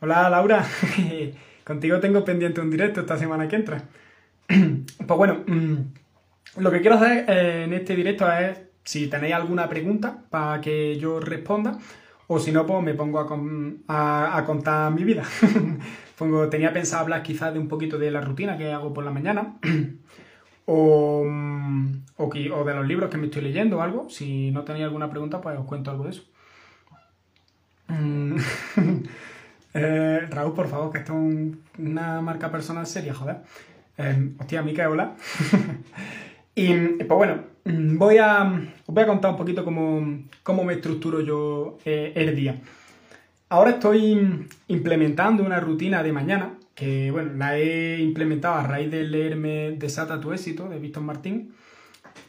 Hola Laura, contigo tengo pendiente un directo esta semana que entra. Pues bueno, mm, lo que quiero hacer eh, en este directo es si tenéis alguna pregunta para que yo responda o si no, pues me pongo a, contar mi vida. Tenía pensado hablar quizás de un poquito de la rutina que hago por la mañana o, o, de los libros que me estoy leyendo o algo. Si no tenéis alguna pregunta, pues os cuento algo de eso. Mm. Eh, Raúl, por favor, que esto es una marca personal seria, joder. Eh, hostia, Mica, hola. y pues bueno, voy a, os voy a contar un poquito cómo, me estructuro yo eh, el día. Ahora estoy implementando una rutina de mañana, que bueno, la he implementado a raíz de leerme Desata tu éxito de Víctor Martín.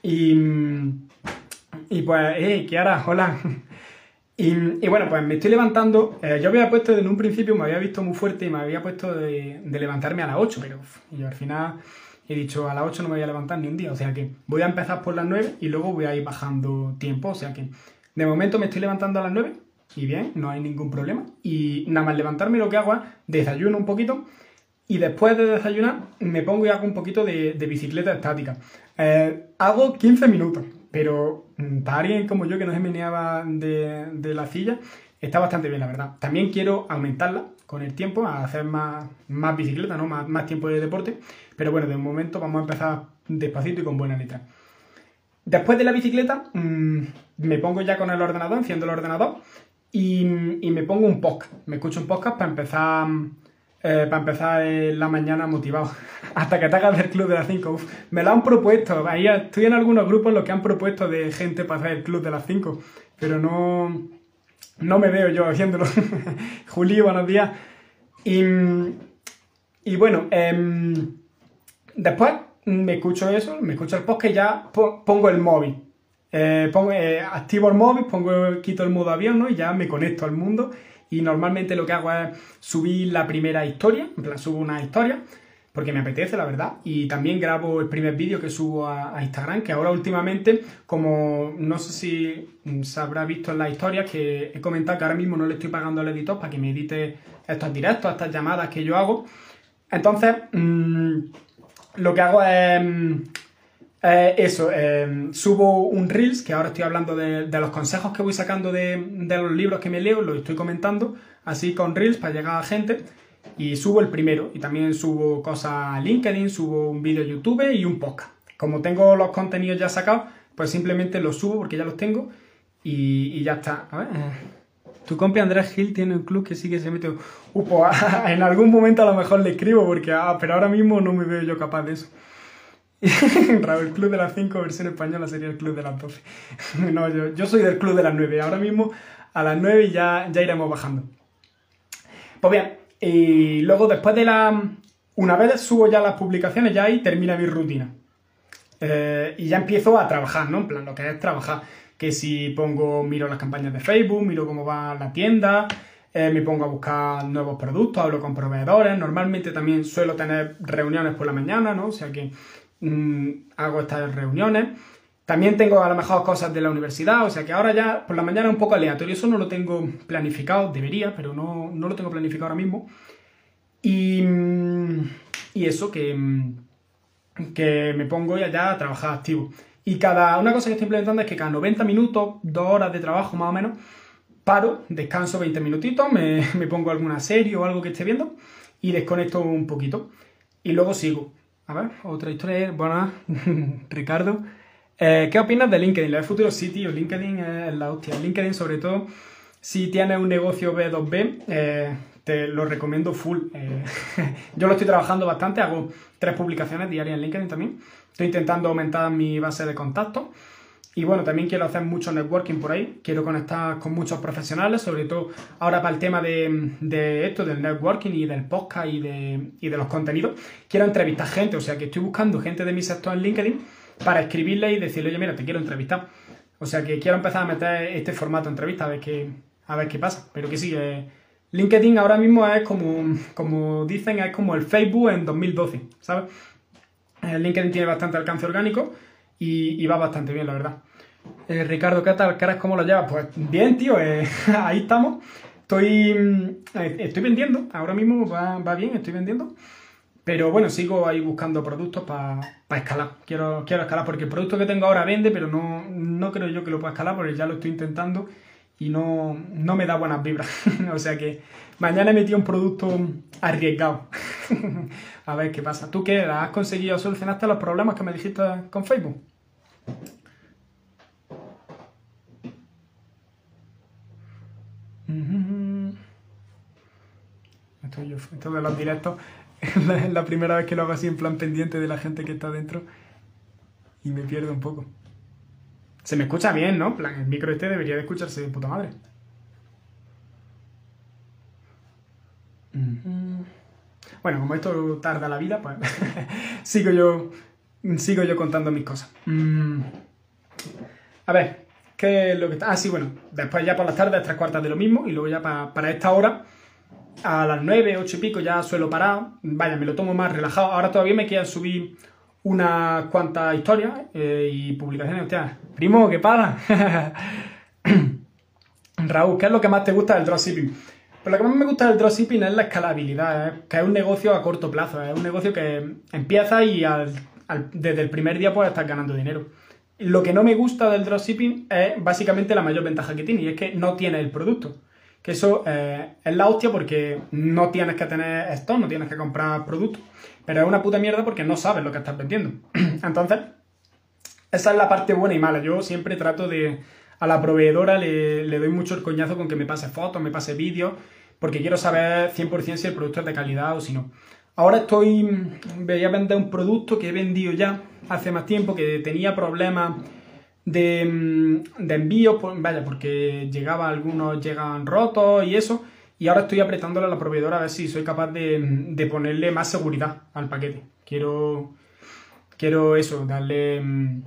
Y, y pues, eh, Kiara, hola. Y, bueno, pues me estoy levantando. Eh, yo había puesto en un principio, me había visto muy fuerte y me había puesto de, levantarme a las 8, pero yo al final he dicho a las 8 no me voy a levantar ni un día. O sea que voy a empezar por las 9 y luego voy a ir bajando tiempo. O sea que de momento me estoy levantando a las 9 y bien, no hay ningún problema. Y nada más levantarme lo que hago es desayuno un poquito y después de desayunar me pongo y hago un poquito de, bicicleta estática. Eh, hago 15 minutos pero mm, para alguien como yo que no se meneaba de, de la silla, está bastante bien, la verdad. También quiero aumentarla con el tiempo, a hacer más, más bicicleta, ¿no? Más, tiempo de deporte. Pero bueno, de momento vamos a empezar despacito y con buena letra. Después de la bicicleta, mm, me pongo ya con el ordenador, enciendo el ordenador y, me pongo un podcast. Me escucho un podcast para empezar eh, para empezar la mañana motivado. Hasta que te hagas del club de las 5. me lo han propuesto. Ahí estoy en algunos grupos en los que han propuesto de gente para hacer el club de las 5. Pero no, no me veo yo haciéndolo. Juli, buenos días. Y, y bueno, em, después me escucho eso, me escucho el podcast y ya pongo el móvil. Eh, pongo, eh, activo el móvil, pongo, quito el modo avión ¿no? y ya me conecto al mundo y normalmente lo que hago es subir la primera historia, en plan subo una historia, porque me apetece, la verdad, y también grabo el primer vídeo que subo a, Instagram, que ahora últimamente, como no sé si se habrá visto en la historia, que he comentado que ahora mismo no le estoy pagando al editor para que me edite estos directos, estas llamadas que yo hago. Entonces, mm, lo que hago es eh, eso, eh, subo un Reels, que ahora estoy hablando de, los consejos que voy sacando de, los libros que me leo, lo estoy comentando, así con Reels para llegar a gente, y subo el primero, y también subo cosas a LinkedIn, subo un vídeo YouTube y un podcast. Como tengo los contenidos ya sacados, pues simplemente los subo porque ya los tengo, y, ya está. Ver. Tu compi Andrés Gil tiene un club que sí que se mete... Uh, pues, en algún momento a lo mejor le escribo, porque, ah, pero ahora mismo no me veo yo capaz de eso. Raúl, club de las 5 versión española sería el club de las 12. no, yo, yo, soy del club de las 9. Ahora mismo a las 9 ya, ya iremos bajando. Pues bien, y luego después de la... Una vez subo ya las publicaciones, ya ahí termina mi rutina. Eh, y ya empiezo a trabajar, ¿no? En plan, lo que es trabajar. Que si pongo, miro las campañas de Facebook, miro cómo va la tienda, eh, me pongo a buscar nuevos productos, hablo con proveedores. Normalmente también suelo tener reuniones por la mañana, ¿no? O sea que hago estas reuniones. También tengo a lo mejor cosas de la universidad, o sea que ahora ya por la mañana es un poco aleatorio. Eso no lo tengo planificado, debería, pero no, lo tengo planificado ahora mismo. Y, mm, y eso, que, mm, que me pongo ya, ya a trabajar activo. Y cada, una cosa que estoy implementando es que cada 90 minutos, dos horas de trabajo más o menos, paro, descanso 20 minutitos, me, me pongo alguna serie o algo que esté viendo y desconecto un poquito. Y luego sigo. A ver, otra historia. Buenas, Ricardo. Eh, ¿Qué opinas de LinkedIn? ¿La futuro sí, tío. LinkedIn es la hostia. LinkedIn, sobre todo, si tienes un negocio B2B, eh, te lo recomiendo full. Eh, yo lo estoy trabajando bastante, hago tres publicaciones diarias en LinkedIn también. Estoy intentando aumentar mi base de contactos. Y bueno, también quiero hacer mucho networking por ahí, quiero conectar con muchos profesionales, sobre todo ahora para el tema de, esto, del networking y del podcast y de, y de, los contenidos. Quiero entrevistar gente, o sea que estoy buscando gente de mi sector en LinkedIn para escribirle y decirle, oye, mira, te quiero entrevistar. O sea que quiero empezar a meter este formato de entrevista a ver qué, a ver qué pasa. Pero que sí, eh, LinkedIn ahora mismo es como, como dicen, es como el Facebook en 2012, ¿sabes? Eh, LinkedIn tiene bastante alcance orgánico y, va bastante bien, la verdad. Eh, Ricardo, ¿qué tal? ¿Caras cómo lo llevas? Pues bien, tío, eh, ahí estamos. Estoy, eh, estoy vendiendo, ahora mismo va, va, bien, estoy vendiendo. Pero bueno, sigo ahí buscando productos para escalar. Quiero, quiero escalar porque el producto que tengo ahora vende, pero no, no creo yo que lo pueda escalar porque ya lo estoy intentando y no, no me da buenas vibras. o sea que mañana he metido un producto arriesgado. a ver qué pasa. ¿Tú qué? ¿Has conseguido solucionarte los problemas que me dijiste con Facebook? Esto, yo, de los directos es la, primera vez que lo hago así en plan pendiente de la gente que está dentro y me pierdo un poco. Se me escucha bien, ¿no? plan, el micro este debería de escucharse de puta madre. Bueno, como esto tarda la vida, pues sigo yo sigo yo contando mis cosas. Mm. A ver, ¿qué es lo que está? Ah, sí, bueno, después ya por las tardes, tres cuartas de lo mismo, y luego ya para, esta hora, a las nueve, ocho y pico, ya suelo parar. Vaya, me lo tomo más relajado. Ahora todavía me quedan subir unas cuantas historias eh, y publicaciones. Hostia, primo, ¿qué para? Raúl, ¿qué es lo que más te gusta del dropshipping? Pues lo que más me gusta del dropshipping es la escalabilidad, ¿eh? que es un negocio a corto plazo, es un negocio que empieza y desde el primer día puedes estar ganando dinero. Lo que no me gusta del dropshipping es básicamente la mayor ventaja que tiene y es que no tiene el producto. Que eso eh, es la hostia porque no tienes que tener esto, no tienes que comprar productos. Pero es una puta mierda porque no sabes lo que estás vendiendo. Entonces, esa es la parte buena y mala. Yo siempre trato de. A la proveedora le, le doy mucho el coñazo con que me pase fotos, me pase vídeos, porque quiero saber 100% si el producto es de calidad o si no. Ahora estoy. Voy a vender un producto que he vendido ya hace más tiempo, que tenía problemas de, mm, de envío, vaya, porque llegaba, algunos llegan rotos y eso. Y ahora estoy apretándole a la proveedora a ver si soy capaz de, ponerle más seguridad al paquete. Quiero, quiero eso, darle, mm,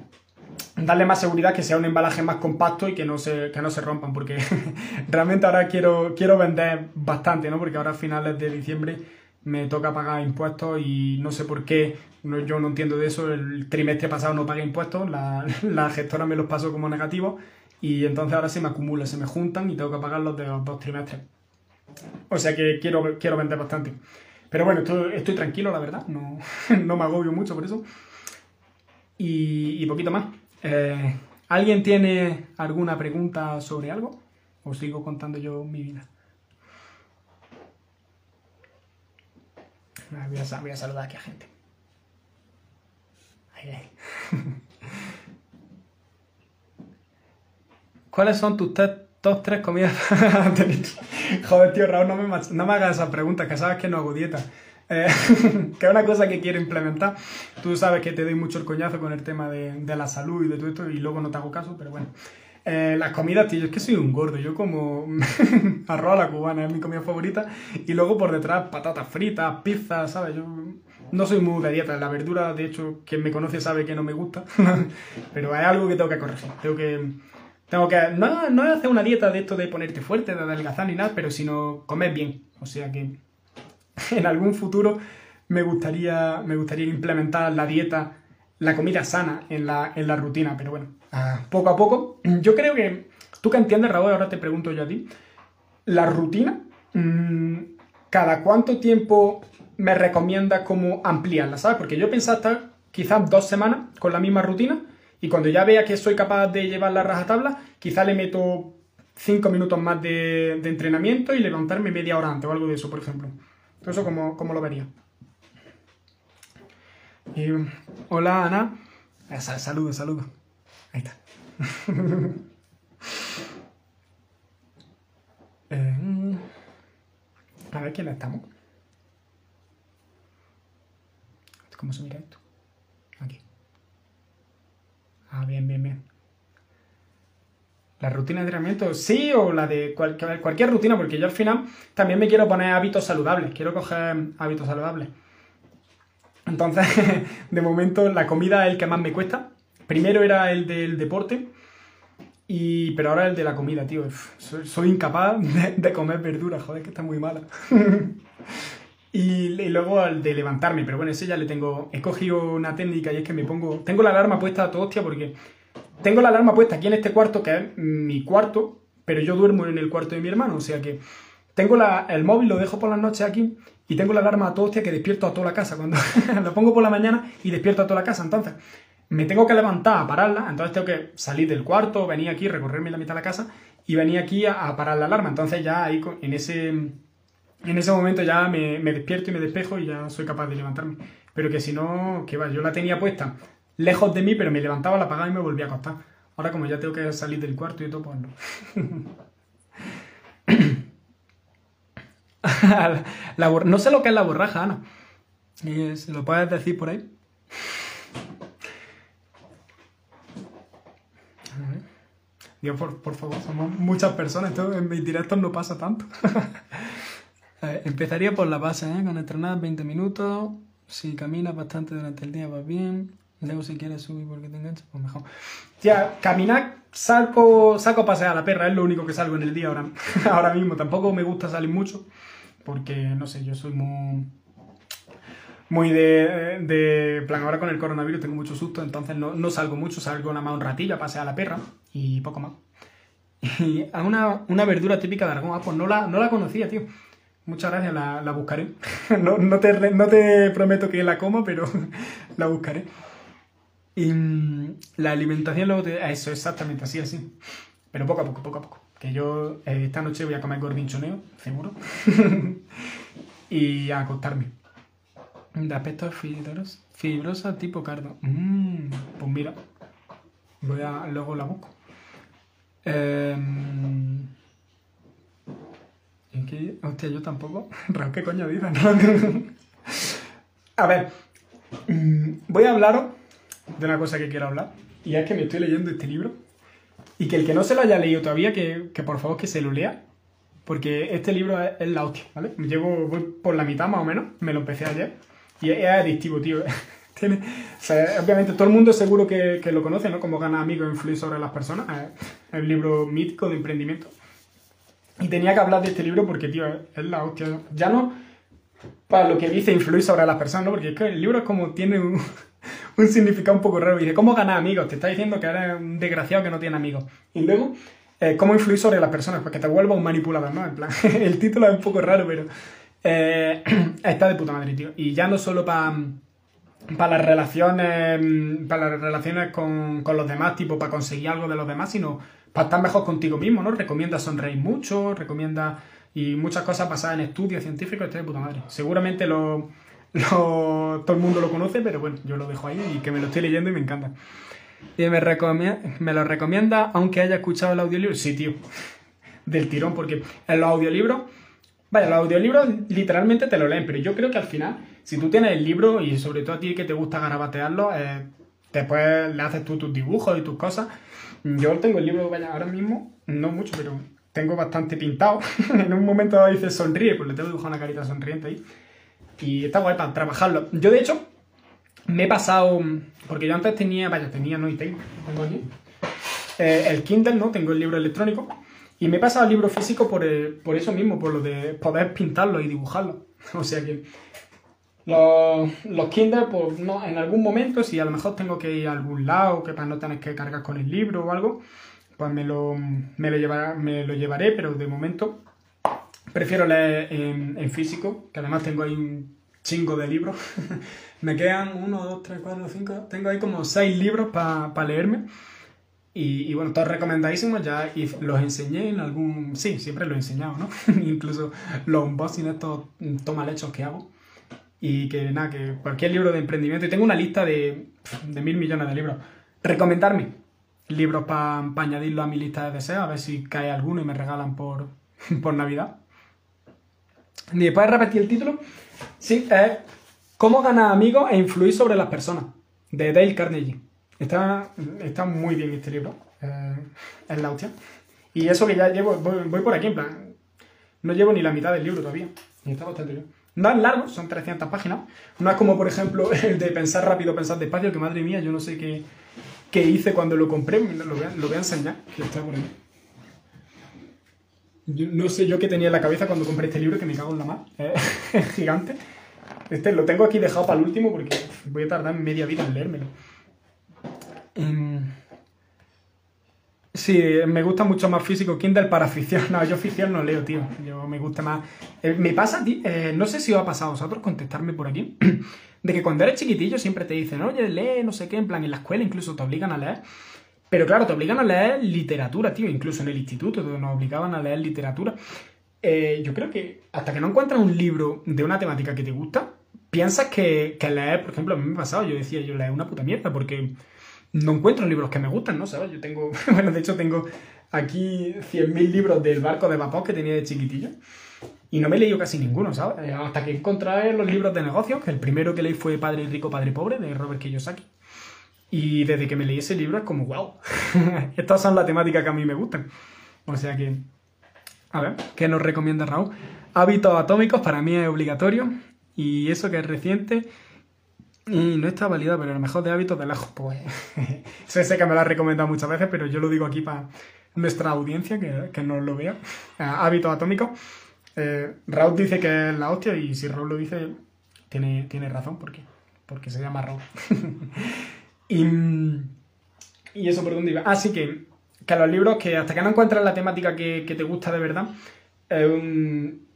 darle más seguridad, que sea un embalaje más compacto y que no se, que no se rompan, porque realmente ahora quiero, quiero vender bastante, ¿no? Porque ahora a finales de diciembre me toca pagar impuestos y no sé por qué, yo no entiendo de eso, el trimestre pasado no pagué impuestos, la, la gestora me los pasó como negativos y entonces ahora se me acumula, se me juntan y tengo que pagar los de los dos trimestres. O sea que quiero, quiero vender bastante. Pero bueno, estoy, tranquilo, la verdad. No, no, me agobio mucho por eso. Y, poquito más. Eh, ¿Alguien tiene alguna pregunta sobre algo? ¿O sigo contando yo mi vida? Ah, voy a, saludar aquí a gente. ¿Cuáles son tus top tres comidas Joder, tío, Raúl, no me, hagas esas preguntas, que sabes que no hago dieta. Eh, que es una cosa que quiero implementar. Tú sabes que te doy mucho el coñazo con el tema de, de la salud y de todo esto, y luego no te hago caso, pero bueno. Eh, las comidas, tío, es que soy un gordo. Yo como arroz a la cubana, es mi comida favorita. Y luego por detrás patatas fritas, pizza, ¿sabes? Yo no soy muy de dieta. La verdura, de hecho, quien me conoce sabe que no me gusta. pero es algo que tengo que corregir. Tengo que tengo que. No, no hacer una dieta de esto de ponerte fuerte, de adelgazar ni nada, pero sino comer bien. O sea que en algún futuro me gustaría, me gustaría implementar la dieta, la comida sana en la, en la rutina. Pero bueno, ah, poco a poco. Yo creo que. ¿Tú que entiendes, Raúl? Ahora te pregunto yo a ti. La rutina. Mm, ¿Cada cuánto tiempo me recomiendas como ampliarla, ¿sabes? Porque yo pensaba estar quizás dos semanas con la misma rutina y cuando ya vea que soy capaz de llevar la rajatabla, quizá le meto 5 minutos más de, entrenamiento y levantarme media hora antes o algo de eso, por ejemplo. Eso, ¿cómo, lo vería? Hola, Ana. Ah, saludos, saludos. Ahí está. Eh, a ver quién estamos. ¿Cómo se mira esto? Ah, bien, bien, bien. La rutina de entrenamiento, sí, o la de cualquier rutina, porque yo al final también me quiero poner hábitos saludables, quiero coger hábitos saludables. Entonces, de momento, la comida es el que más me cuesta. Primero era el del deporte, y, pero ahora el de la comida, tío. Soy, incapaz de, comer verduras, joder, que está muy mala. Y, luego al de levantarme, pero bueno, ese ya le tengo. He cogido una técnica y es que me pongo. Tengo la alarma puesta a todo hostia porque tengo la alarma puesta aquí en este cuarto, que es mi cuarto, pero yo duermo en el cuarto de mi hermano, o sea que tengo el móvil, lo dejo por las noches aquí y tengo la alarma a todo hostia que despierto a toda la casa. Cuando lo pongo por la mañana y despierto a toda la casa. Entonces, me tengo que levantar a pararla, entonces tengo que salir del cuarto, venir aquí, recorrerme la mitad de la casa y venir aquí a, parar la alarma. Entonces ya ahí en ese, en ese momento ya me, me, despierto y me despejo y ya soy capaz de levantarme. Pero que si no, que va, yo la tenía puesta lejos de mí, pero me levantaba, la apagaba y me volvía a acostar. Ahora como ya tengo que salir del cuarto y todo, pues no. no sé lo que es la borraja, Ana. ¿Se lo puedes decir por ahí? Dios, por, favor, somos muchas personas, entonces en mis directos no pasa tanto. empezaría por la base, ¿eh? con entrenar 20 minutos. Si caminas bastante durante el día, va bien. Luego, si quieres subir porque te enganchas, pues mejor. Tía, caminar, saco, saco a pasear a la perra, es lo único que salgo en el día ahora, ahora mismo. Tampoco me gusta salir mucho, porque, no sé, yo soy muy muy de, de, plan, ahora con el coronavirus tengo mucho susto, entonces no, no salgo mucho, salgo nada más un ratillo a pasear a la perra y poco más. Y una, una verdura típica de Aragón, ah, pues no la, no la conocía, tío. Muchas gracias, la, buscaré. no, no, te, no te prometo que la coma, pero la buscaré. Y mm, la alimentación luego te... Eso, exactamente, así, así. Pero poco a poco, poco a poco. Que yo eh, esta noche voy a comer gordinchoneo, seguro. y a acostarme. De aspecto fibroso, fibrosa tipo cardo. Mmm, pues mira, voy a, luego la busco. Eh, ¿qué? Hostia, yo tampoco. ¿qué coño dices? a ver, mm, voy a hablaros de una cosa que quiero hablar. Y es que me estoy leyendo este libro. Y que el que no se lo haya leído todavía, que, que por favor que se lo lea. Porque este libro es, la hostia, ¿vale? Llevo, voy por la mitad más o menos. Me lo empecé ayer. Y es, adictivo, tío. Obviamente todo el mundo seguro que, que, lo conoce, ¿no? Como gana amigos e influir sobre las personas. Es un libro mítico de emprendimiento. Y tenía que hablar de este libro porque, tío, es la hostia. Ya no para lo que dice influir sobre las personas, ¿no? Porque es que el libro es como tiene un, un significado un poco raro. Dice, ¿cómo ganar amigos? Te está diciendo que eres un desgraciado que no tiene amigos. Y luego, eh, ¿cómo influir sobre las personas? Pues que te vuelva un manipulador, ¿no? En plan, el título es un poco raro, pero eh, está de puta madre, tío. Y ya no solo para para las relaciones para las relaciones con, con, los demás, tipo para conseguir algo de los demás, sino para estar mejor contigo mismo, ¿no? Recomienda sonreír mucho, recomienda y muchas cosas basadas en estudios científicos, está de puta madre. Seguramente lo, todo el mundo lo conoce, pero bueno, yo lo dejo ahí y que me lo estoy leyendo y me encanta. Y me, me lo recomienda aunque haya escuchado el audiolibro. Sí, tío, del tirón, porque en los audiolibros, vaya, los audiolibros literalmente te lo leen, pero yo creo que al final, si tú tienes el libro y sobre todo a ti que te gusta garabatearlo, eh, después le haces tú tus dibujos y tus cosas. Yo tengo el libro, vaya, ahora mismo, no mucho, pero tengo bastante pintado. en un momento dice sonríe, pues le tengo dibujado una carita sonriente ahí. Y está guay para trabajarlo. Yo, de hecho, me he pasado. Porque yo antes tenía. Vaya, tenía, no, tengo. Aquí. Eh, el Kindle, ¿no? Tengo el libro electrónico. Y me he pasado al libro físico por, por eso mismo, por lo de poder pintarlo y dibujarlo. O sea que. Los, los Kindle, pues no, en algún momento, si a lo mejor tengo que ir a algún lado, que para no tener que cargar con el libro o algo, pues me lo, me lo, llevará, me lo llevaré, pero de momento Prefiero leer en, físico, que además tengo ahí un chingo de libros. Me quedan uno, dos, tres, cuatro, cinco. Tengo ahí como seis libros para leerme. Y, bueno, todos recomendadísimos, ya los enseñé en algún... Sí, siempre los he enseñado, ¿no? Incluso los unboxing estos toma lechos que hago. Y que nada, que cualquier libro de emprendimiento... Y tengo una lista de, de mil millones de libros. Recomendarme libros para añadirlo a mi lista de deseos, a ver si cae alguno y me regalan por, por Navidad. ¿Me puedes repetir el título? Sí, es Cómo ganar amigos e influir sobre las personas, de Dale Carnegie. Está, está muy bien este libro, eh, es la hostia. Y eso que ya llevo, voy, por aquí, en plan, no llevo ni la mitad del libro todavía. Y está bastante bien. No es largo, son 300 páginas. No es como, por ejemplo, el de pensar rápido, pensar despacio, que madre mía, yo no sé qué, qué hice cuando lo compré, lo voy a, lo voy a enseñar, que está por ahí no sé yo qué tenía en la cabeza cuando compré este libro, que me cago en la mar. Es gigante. Este lo tengo aquí dejado para el último porque voy a tardar media vida en leérmelo. Em, Sí, me gusta mucho más físico Kindle para ficción. No, yo ficción no leo, tío. Yo me gusta más. Eh, me pasa, eh, no sé si os ha pasado a vosotros contestarme por aquí, de que cuando eres chiquitillo siempre te dicen, oye, lee, no sé qué, en plan, en la escuela incluso te obligan a leer. Pero claro, te obligan a leer literatura, tío. Incluso en el instituto nos obligaban a leer literatura. Eh, yo creo que hasta que no encuentras un libro de una temática que te gusta, piensas que, que leer, por ejemplo, a mí me ha pasado, yo decía, yo leer una puta mierda, porque no encuentro libros que me gustan, ¿no? ¿Sabes? Yo tengo, bueno, de hecho tengo aquí 100.000 libros del barco de vapor que tenía de chiquitillo. Y no me he leído casi ninguno, ¿sabes? Eh, hasta que encontré los libros de negocios, que el primero que leí fue Padre Rico, Padre Pobre, de Robert Kiyosaki. Y desde que me leí ese libro es como, wow, estas son las temáticas que a mí me gustan. O sea que, a ver, ¿qué nos recomienda Raúl? Hábitos atómicos para mí es obligatorio. Y eso que es reciente, y no está validado, pero lo mejor de hábitos de lejos, pues. sé, que me lo ha recomendado muchas veces, pero yo lo digo aquí para nuestra audiencia, que, que nos lo vea. hábitos atómicos. Eh, Raúl dice que es la hostia, y si Raúl lo dice, tiene, tiene razón, porque, porque se llama Raúl. y, y eso por dónde iba. Así que, que los libros que hasta que no encuentras la temática que, te gusta de verdad,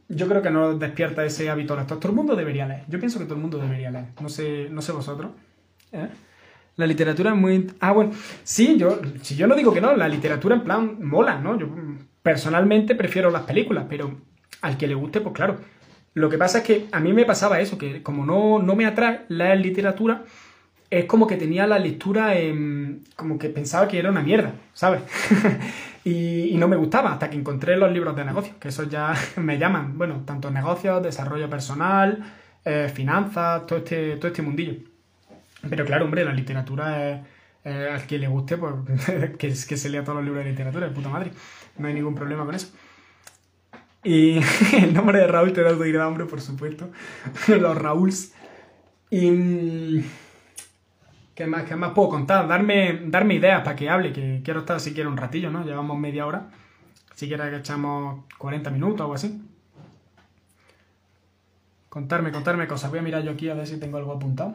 yo creo que no despierta ese hábito. Todo el mundo debería leer. Yo pienso que todo el mundo debería leer. No sé, no sé vosotros. ¿Eh? La literatura es muy... Ah, bueno, sí, yo, si yo no digo que no, la literatura en plan mola, ¿no? Yo personalmente prefiero las películas, pero al que le guste, pues claro. Lo que pasa es que a mí me pasaba eso, que como no, no me atrae leer literatura, es como que tenía la lectura en... como que pensaba que era una mierda, ¿sabes? y, no me gustaba hasta que encontré los libros de negocios, que esos ya me llaman, bueno, tanto negocios, desarrollo personal, eh, finanzas, todo este, todo este mundillo. Pero claro, hombre, la literatura es... al que le guste, pues que, se lea todos los libros de literatura, de puta madre. No hay ningún problema con eso. Y el nombre de Raúl te da de hambre, por supuesto. los Raúls. Y ¿Qué más, qué más puedo contar? Darme, darme ideas para que hable, que quiero estar siquiera un ratillo, ¿no? Llevamos media hora. Si quieres que echamos 40 minutos o algo así. Contarme, contarme cosas. Voy a mirar yo aquí a ver si tengo algo apuntado.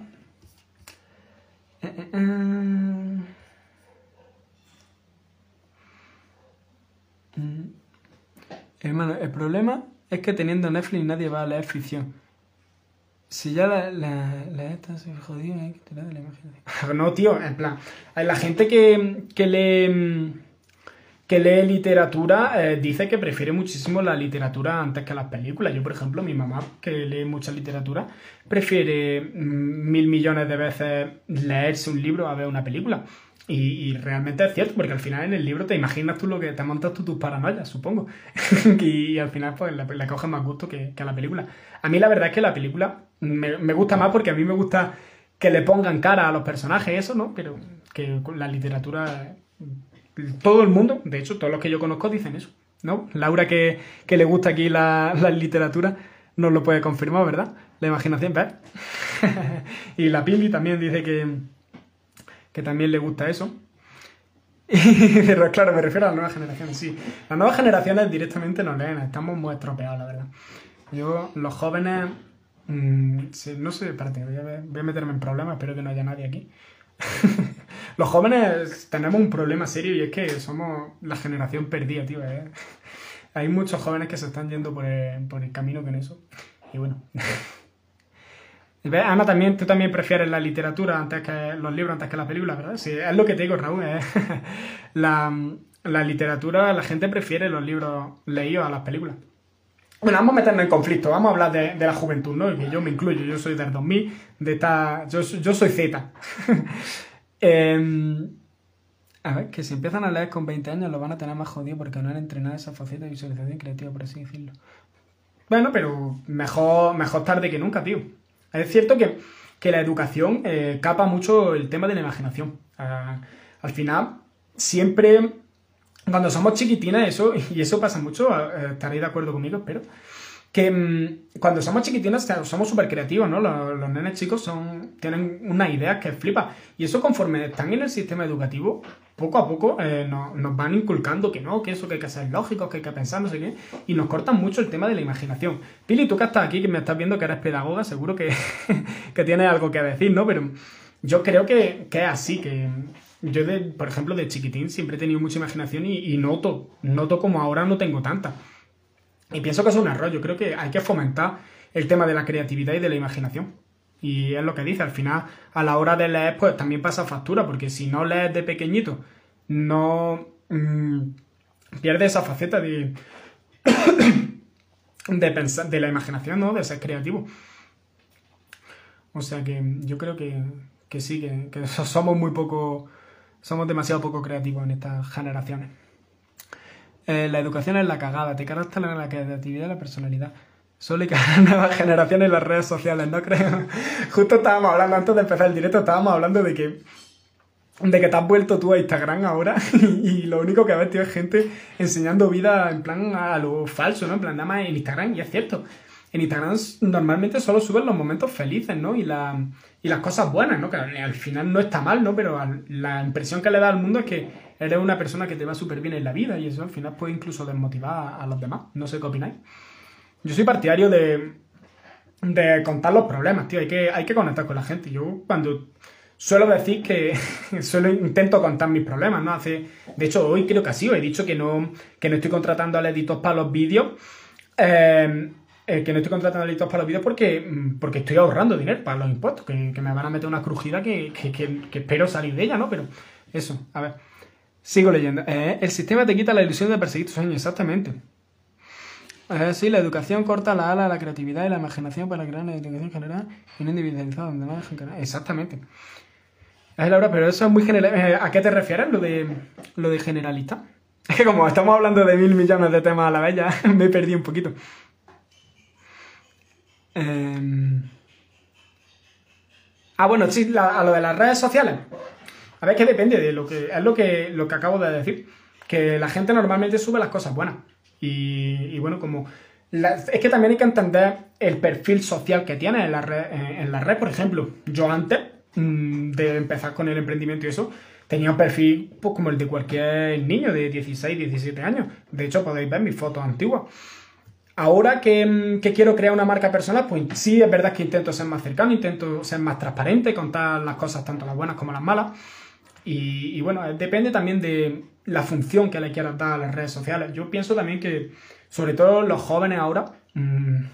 Eh, eh, eh. Mm. Hermano, el problema es que teniendo Netflix nadie va a leer ficción. Si ya la, la, la se jodió, hay que de la imagen. No, tío, en plan, la gente que, que lee que lee literatura eh, dice que prefiere muchísimo la literatura antes que las películas. Yo, por ejemplo, mi mamá, que lee mucha literatura, prefiere mm, mil millones de veces leerse un libro a ver una película. Y, realmente es cierto, porque al final en el libro te imaginas tú lo que te montas tú tus paranoias, supongo. y, al final pues le, coges más gusto que, que, a la película. A mí la verdad es que la película me, gusta más porque a mí me gusta que le pongan cara a los personajes, eso, ¿no? Pero que la literatura, todo el mundo, de hecho, todos los que yo conozco dicen eso, ¿no? Laura, que, que le gusta aquí la, la literatura, nos lo puede confirmar, ¿verdad? La imaginación, ¿ves? y la Pili también dice que que también le gusta eso. Pero claro, me refiero a las nuevas generaciones, sí. Las nuevas generaciones directamente no leen, estamos muy estropeados, la verdad. Yo, los jóvenes, mm, no sé, espérate, voy a, voy a meterme en problemas, espero que no haya nadie aquí. los jóvenes tenemos un problema serio y es que somos la generación perdida, tío. ¿eh? Hay muchos jóvenes que se están yendo por el, por el camino con eso. Y bueno. Ana, también, tú también prefieres la literatura antes que los libros antes que las películas, ¿verdad? Sí, es lo que te digo, Raúl. ¿eh? la, literatura, la gente prefiere los libros leídos a las películas. Bueno, vamos a meternos en conflicto, vamos a hablar de, la juventud, ¿no? Que yo me incluyo, yo soy del 2000, de esta, yo, soy Z. Em, a ver, que si empiezan a leer con 20 años lo van a tener más jodido porque no han entrenado esa faceta de visualización creativa, por así decirlo. Bueno, pero mejor, mejor tarde que nunca, tío. Es cierto que, la educación eh, capa mucho el tema de la imaginación. Ah, al final, siempre, cuando somos chiquitines, eso, y eso pasa mucho, eh, estaréis de acuerdo conmigo, pero que mm, cuando somos chiquitines somos súper creativos, ¿no? Los, los, nenes chicos son, tienen una idea que flipa. Y eso conforme están en el sistema educativo, poco a poco eh, nos, van inculcando que no, que eso que hay que ser lógico, que hay que pensar, no sé qué, y nos cortan mucho el tema de la imaginación. Pili, tú que estás aquí, que me estás viendo que eres pedagoga, seguro que, que tienes algo que decir, ¿no? Pero yo creo que, que es así, que yo, de, por ejemplo, de chiquitín siempre he tenido mucha imaginación y, noto, noto como ahora no tengo tanta. Y pienso que es un error. Yo creo que hay que fomentar el tema de la creatividad y de la imaginación. Y es lo que dice, al final, a la hora de leer, pues también pasa factura, porque si no lees de pequeñito, no mm, pierdes esa faceta de, de pensar, de la imaginación, ¿no? De ser creativo. O sea que yo creo que, que sí, que, somos muy poco, somos demasiado poco creativos en estas generaciones. Eh, la educación es la cagada, te cargas la creatividad y la personalidad. Solo que las nuevas generaciones en las redes sociales, ¿no creo? Justo estábamos hablando, antes de empezar el directo, estábamos hablando de que de que te has vuelto tú a Instagram ahora y, lo único que ves, tío, es gente enseñando vida en plan a lo falso, ¿no? En plan, nada más en Instagram, y es cierto. En Instagram normalmente solo suben los momentos felices, ¿no? Y, la, y las cosas buenas, ¿no? Que al final no está mal, ¿no? Pero la impresión que le da al mundo es que eres una persona que te va súper bien en la vida y eso al final puede incluso desmotivar a los demás. No sé qué opináis. Yo soy partidario de, de contar los problemas, tío. Hay que, hay que conectar con la gente. Yo cuando suelo decir que suelo intento contar mis problemas, ¿no? Hace, de hecho, hoy creo que así, he dicho que no, que no estoy contratando al editor para los vídeos. Eh, eh, que no estoy contratando al editor para los vídeos porque, mm, porque estoy ahorrando dinero para los impuestos, que, me van a meter una crujida que, que, espero salir de ella, ¿no? Pero eso, a ver. Sigo leyendo. Eh, el sistema te quita la ilusión de perseguir tus sueños, exactamente. Eh, sí, la educación corta la ala a la creatividad y la imaginación para crear una educación general y no individualizada, donde no Exactamente. Es la hora, pero eso es muy general. Eh, ¿A qué te refieres lo de, lo de generalista? Es que como estamos hablando de mil millones de temas a la vez, ya me perdí un poquito. Em, ah, bueno, sí, a lo de las redes sociales. A ver, que depende de lo que. Es lo que, lo que acabo de decir. Que la gente normalmente sube las cosas buenas. Y, bueno, como... es que también hay que entender el perfil social que tiene en la red, en la red por ejemplo. Yo antes mm, de empezar con el emprendimiento y eso, tenía un perfil pues, como el de cualquier niño de 16, 17 años. De hecho, podéis ver mis fotos antiguas. Ahora que, que, quiero crear una marca personal, pues sí es verdad que intento ser más cercano, intento ser más transparente, contar las cosas tanto las buenas como las malas. Y, bueno, depende también de la función que le quieras dar a las redes sociales. Yo pienso también que, sobre todo los jóvenes ahora, mm,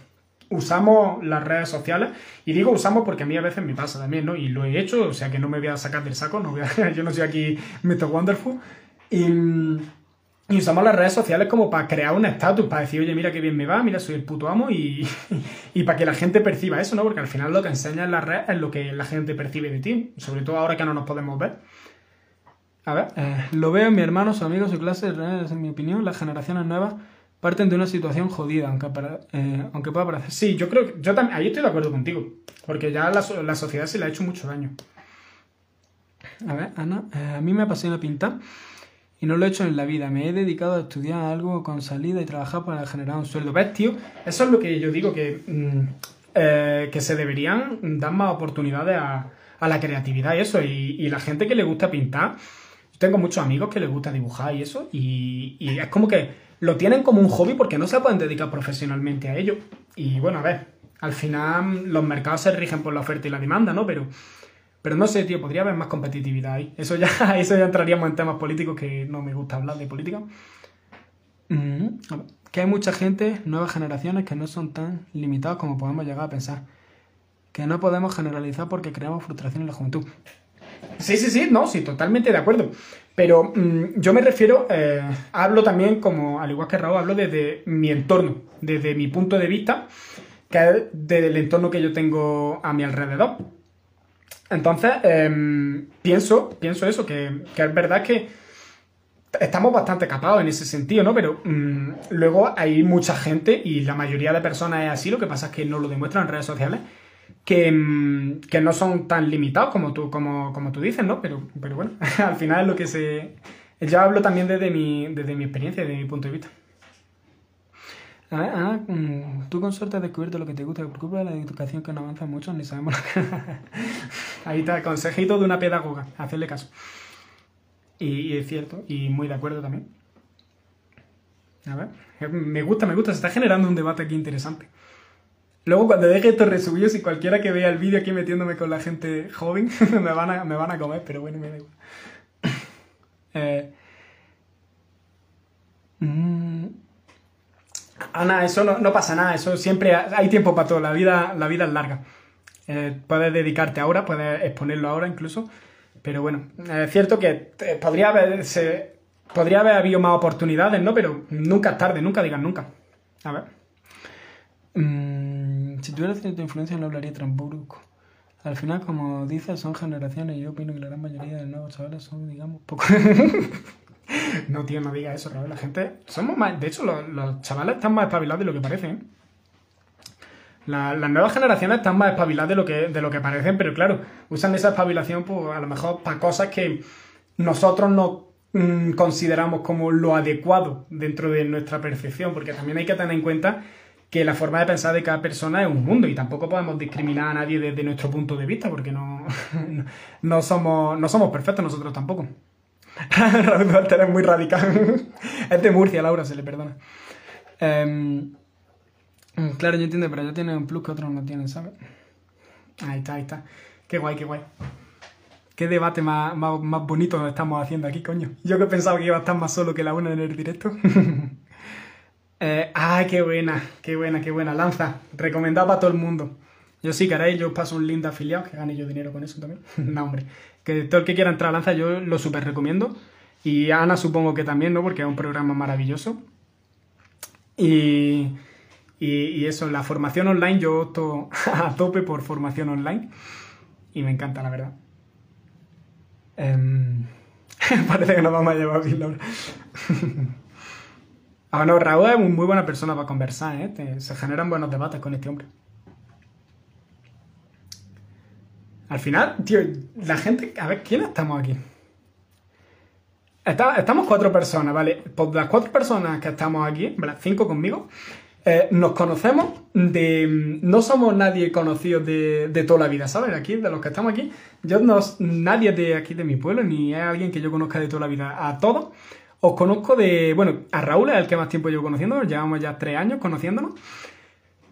usamos las redes sociales. Y digo usamos porque a mí a veces me pasa también, ¿no? Y lo he hecho, o sea que no me voy a sacar del saco, no yo no soy aquí Mr. Wonderful. Y, y, usamos las redes sociales como para crear un estatus, para decir, oye, mira qué bien me va, mira, soy el puto amo, y, y para que la gente perciba eso, ¿no? Porque al final lo que enseña en las redes es lo que la gente percibe de ti, sobre todo ahora que no nos podemos ver. A ver, eh, lo veo en mi hermano, su amigo, su clase, en mi opinión, las generaciones nuevas parten de una situación jodida, aunque, eh, aunque pueda parecer. Sí, yo creo que yo también, ahí estoy de acuerdo contigo, porque ya la, la sociedad se le ha hecho mucho daño. A ver, Ana, eh, a mí me apasiona pintar y no lo he hecho en la vida. Me he dedicado a estudiar algo con salida y trabajar para generar un sueldo. ¿Ves, tío? Eso es lo que yo digo, que, mm, que se deberían dar más oportunidades a, a la creatividad y eso. Y, y la gente que le gusta pintar tengo muchos amigos que les gusta dibujar y eso, y, es como que lo tienen como un hobby porque no se pueden dedicar profesionalmente a ello. Y bueno, a ver, al final los mercados se rigen por la oferta y la demanda, ¿no? Pero, pero no sé, tío, podría haber más competitividad ahí. Eso ya, eso ya entraríamos en temas políticos que no me gusta hablar de política. Mm, que hay mucha gente, nuevas generaciones, que no son tan limitados como podemos llegar a pensar. Que no podemos generalizar porque creamos frustración en la juventud. Sí, sí, sí, no, sí, totalmente de acuerdo. Pero mm, yo me refiero, eh, hablo también, como al igual que Raúl, hablo desde mi entorno, desde mi punto de vista, que es del entorno que yo tengo a mi alrededor. Entonces, em, pienso, pienso eso, que, es verdad que estamos bastante capados en ese sentido, ¿no? Pero mm, luego hay mucha gente, y la mayoría de personas es así, lo que pasa es que no lo demuestran en redes sociales, Mm, que, no son tan limitados como tú, como, como tú dices, ¿no? Pero, pero bueno, al final es lo que se... Yo hablo también desde mi, desde mi experiencia, desde mi punto de vista. Ah, tú con suerte has descubierto lo que te gusta, por culpa de la educación que no avanza mucho, ni sabemos lo que... Ahí está, consejito de una pedagoga, hacerle caso. Y, y, es cierto, y muy de acuerdo también. A ver, me gusta, me gusta, se está generando un debate aquí interesante. Luego cuando deje esto resubido, si cualquiera que vea el vídeo aquí metiéndome con la gente joven, me, van a, me van a comer, pero bueno, me da igual. Eh, mm, Ana, eso no, pasa nada, eso siempre hay tiempo para todo, la vida, la vida es larga. Eh, puedes dedicarte ahora, puedes exponerlo ahora incluso, pero bueno, es cierto que podría haber, podría haber habido más oportunidades, ¿no? Pero nunca es tarde, nunca digas nunca. A ver. Mm, si tuviera cierta influencia no hablaría brusco. Al final, como dices, son generaciones yo opino que la gran mayoría de nuevos chavales son, digamos, poco... no, tío, no digas eso, Raúl. La gente... Somos más... De hecho, los, chavales están más espabilados de lo que parecen. las nuevas generaciones están más espabiladas de lo, que, de lo que parecen, pero claro, usan esa espabilación, pues, a lo mejor para cosas que nosotros no mm, consideramos como lo adecuado dentro de nuestra percepción, porque también hay que tener en cuenta que la forma de pensar de cada persona es un mundo y tampoco podemos discriminar a nadie desde nuestro punto de vista porque no, no, somos, no somos perfectos nosotros tampoco. Raúl Duarte es muy radical. es de Murcia, Laura, se le perdona. Em, claro, yo entiendo, pero ya tiene un plus que otros no tienen, ¿sabes? Ahí está, ahí está. Qué guay, qué guay. Qué debate más, más, más bonito estamos haciendo aquí, coño. Yo que pensaba que iba a estar más solo que la una en el directo. Eh, ¡Ay, qué buena! ¡Qué buena, qué buena! Lanza, recomendado para todo el mundo. Yo sí, caray, yo paso un link de afiliado, que gane yo dinero con eso también. no, hombre. Que todo el que quiera entrar a Lanza, yo lo súper recomiendo. Y Ana supongo que también, ¿no? Porque es un programa maravilloso. Y, y, eso, la formación online, yo opto a tope por formación online. Y me encanta, la verdad. Em, parece que nos vamos a llevar bien, Laura. Ah, no, Raúl es muy buena persona para conversar, ¿eh? se generan buenos debates con este hombre. Al final, tío, la gente... A ver, ¿quién estamos aquí? estamos cuatro personas, ¿vale? Pues las cuatro personas que estamos aquí, ¿vale? Cinco conmigo, eh, nos conocemos de... No somos nadie conocido de, de, toda la vida, ¿sabes? Aquí, de los que estamos aquí, yo no... Nadie de aquí de mi pueblo, ni es alguien que yo conozca de toda la vida. A todos os conozco de, bueno, a Raúl es el que más tiempo llevo conociendo, llevamos ya tres años conociéndonos,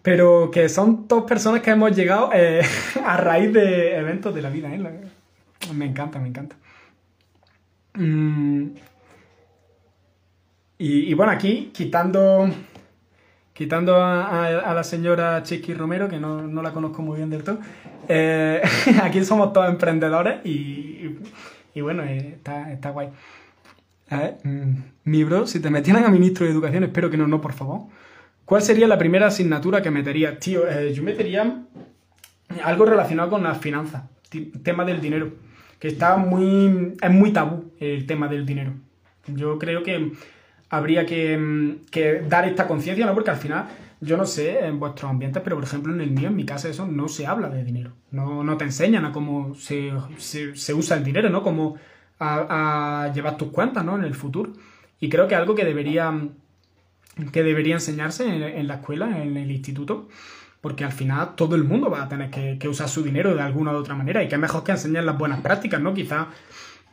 pero que son dos personas que hemos llegado eh, a raíz de eventos de la vida. ¿eh? Me encanta, me encanta. Mm. Y, bueno, aquí, quitando, quitando a, la señora Chiqui Romero, que no, la conozco muy bien del todo, eh, aquí somos todos emprendedores y, bueno, está, está guay. A ver, mm, mi bro, si te metieran a ministro de Educación, espero que no, no, por favor. ¿Cuál sería la primera asignatura que metería? Tío, eh, yo metería algo relacionado con las finanzas, tema del dinero, que está muy, es muy tabú el tema del dinero. Yo creo que habría que, mm, dar esta conciencia, ¿no? Porque al final, yo no sé en vuestros ambientes, pero por ejemplo en el mío, en mi casa, eso no se habla de dinero. No, no te enseñan a cómo se, se usa el dinero, ¿no? Cómo a, llevar tus cuentas, ¿no? En el futuro. Y creo que algo que debería, que debería enseñarse en, la escuela, en el instituto, porque al final todo el mundo va a tener que, usar su dinero de alguna u otra manera y que mejor que enseñar las buenas prácticas, ¿no? Quizá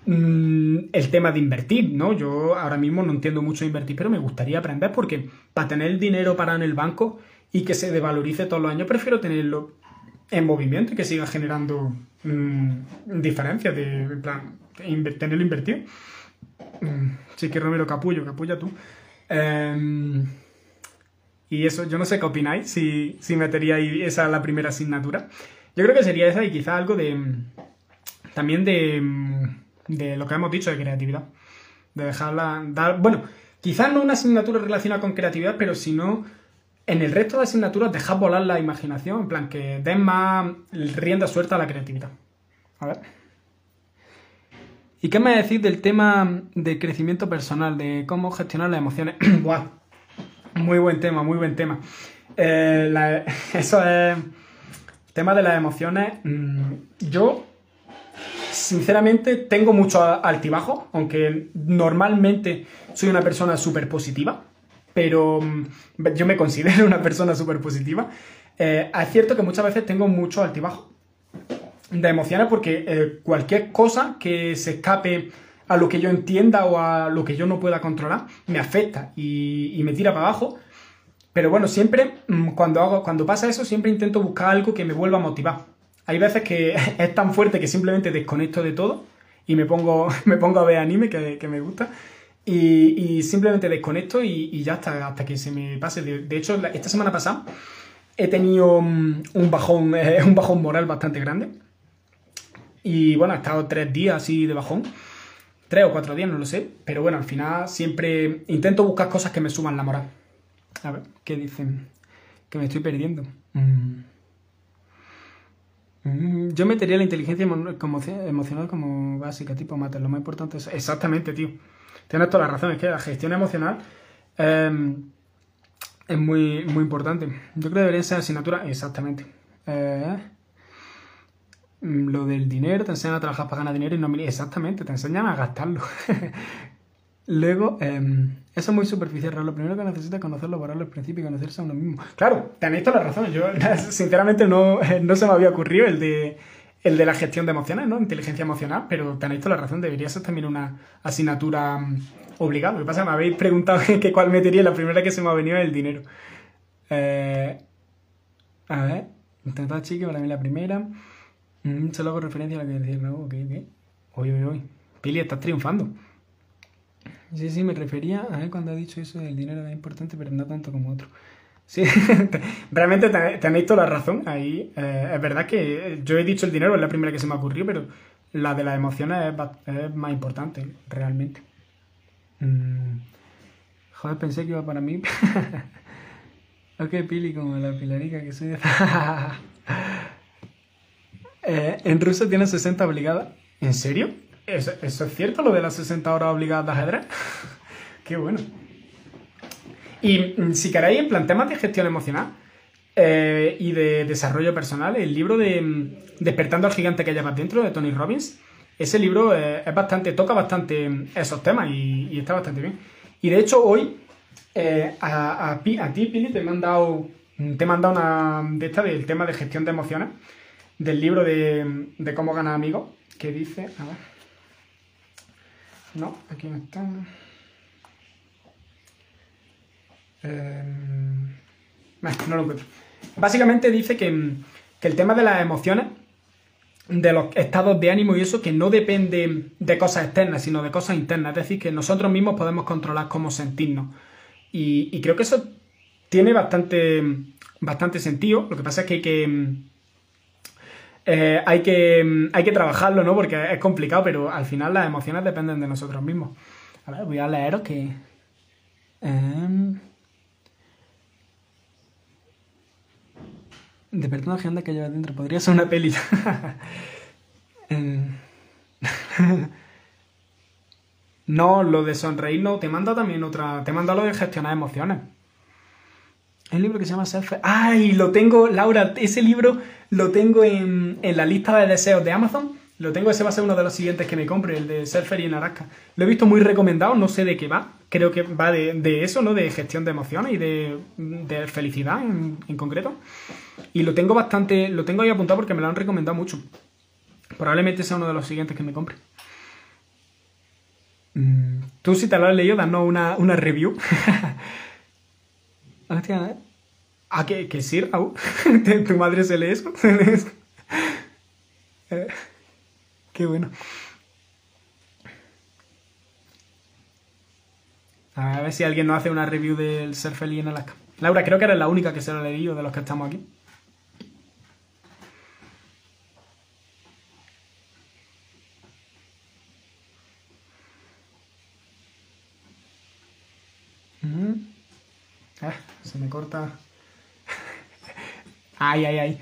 mm, el tema de invertir, ¿no? Yo ahora mismo no entiendo mucho de invertir, pero me gustaría aprender porque para tener el dinero para en el banco y que se devalorice todos los años, prefiero tenerlo en movimiento y que siga generando mm, diferencias de, plan, tenerlo invertido. Mm, sí que Romero Capullo, Capulla tú. Em, y eso, yo no sé qué opináis, si, si meteríais esa la primera asignatura. Yo creo que sería esa y quizá algo de... También de, de lo que hemos dicho de creatividad. De dejarla... Dar, bueno, quizás no una asignatura relacionada con creatividad, pero si no en el resto de asignaturas dejar volar la imaginación, en plan que den más rienda suelta a la creatividad. A ver. ¿Y qué me decís del tema de crecimiento personal, de cómo gestionar las emociones? Buah, muy buen tema, muy buen tema. Eh, eso es. El tema de las emociones. Mm, yo, sinceramente, tengo mucho altibajo, aunque normalmente soy una persona súper positiva pero mm, yo me considero una persona súper positiva. Eh, es cierto que muchas veces tengo mucho altibajo de emociones porque eh, cualquier cosa que se escape a lo que yo entienda o a lo que yo no pueda controlar me afecta y, me tira para abajo. Pero bueno, siempre mm, cuando, hago, cuando pasa eso, siempre intento buscar algo que me vuelva a motivar. Hay veces que es tan fuerte que simplemente desconecto de todo y me pongo, me pongo a ver anime que, que me gusta. Y, y, simplemente desconecto y, y, ya está, hasta que se me pase. De, de, hecho, esta semana pasada he tenido un bajón, eh, un bajón moral bastante grande. Y bueno, he estado tres días así de bajón. Tres o cuatro días, no lo sé. Pero bueno, al final siempre intento buscar cosas que me suban la moral. A ver, ¿qué dicen? Que me estoy perdiendo. Mm. Mm, yo metería la inteligencia emocional como básica, tipo mate. Lo más importante es. Exactamente, tío. Tienes toda la razón. Es que la gestión emocional eh, es muy, muy importante. Yo creo que debería ser asignatura. Exactamente. Eh, lo del dinero, te enseñan a trabajar para ganar dinero y no... Exactamente, te enseñan a gastarlo. Luego, em, eso es muy superficial. Lo primero que necesitas es conocer los valores, los principios y conocerse a uno mismo. Claro, tenéis toda la razón. Yo, sinceramente, no, no se me había ocurrido el de, el de la gestión de emociones, ¿no? Inteligencia emocional, pero tenéis toda la razón. Debería ser también una asignatura mm, obligada. Lo que pasa es que me habéis preguntado que cuál metería la primera que se me ha venido es el dinero. Eh, a ver, intentar chique para mí la primera. Mm, solo hago referencia a lo que decía, ¿no? Ok, ok. Oye, oye, oye. Pili, estás triunfando. Sí, sí, me refería a ver cuando ha dicho eso del dinero es importante, pero no tanto como otro. Sí, realmente tenéis toda la razón. Ahí eh, es verdad que yo he dicho el dinero, es la primera que se me ha ocurrido, pero la de las emociones es, más importante, realmente. Mm. Joder, pensé que iba para mí. ok, Pili, como la pilarica que soy. Eh, en Rusia tiene 60 obligadas. ¿En serio? ¿Eso, es cierto, lo de las 60 horas obligadas de ajedrez? Qué bueno. Y mm, si queréis, en plan temas de gestión emocional eh, y de desarrollo personal, el libro de mm, Despertando al gigante que llevas dentro, de Tony Robbins, ese libro eh, es bastante, toca bastante mm, esos temas y, está bastante bien. Y de hecho, hoy a, a, ti, Pili, te he mandado, te he mandado una de esta del tema de gestión de emociones del libro de, de cómo ganar amigos, que dice, a ver, no, aquí no está. Eh, no lo encuentro. Básicamente dice que, que, el tema de las emociones, de los estados de ánimo y eso, que no depende de cosas externas, sino de cosas internas. Es decir, que nosotros mismos podemos controlar cómo sentirnos. Y, y creo que eso tiene bastante, bastante sentido. Lo que pasa es que hay que eh, hay, que, hay que trabajarlo, ¿no? Porque es complicado, pero al final las emociones dependen de nosotros mismos. A ver, voy a leeros que... Despertando la agenda que lleva dentro. Podría ser una peli. Em, no, lo de sonreír no. Te manda también otra... Te manda lo de gestionar emociones. El libro que se llama Self... ¡Ay! Lo tengo, Laura, ese libro lo tengo en, en, la lista de deseos de Amazon. Lo tengo, ese va a ser uno de los siguientes que me compre, el de Self y en Alaska. Lo he visto muy recomendado, no sé de qué va. Creo que va de, de eso, ¿no? De gestión de emociones y de, de felicidad en, en, concreto. Y lo tengo bastante, lo tengo ahí apuntado porque me lo han recomendado mucho. Probablemente sea uno de los siguientes que me compre. Mm, tú si te lo has leído, danos una, una review. Hostia, ¿eh? Ah, que, que sí, Raúl. ¿Tu madre se lee eso? Eh, qué bueno. A ver si alguien nos hace una review del ser feliz en Alaska. Laura, creo que eres la única que se lo leído de los que estamos aquí. Ah, se me corta. ay, ay, ay.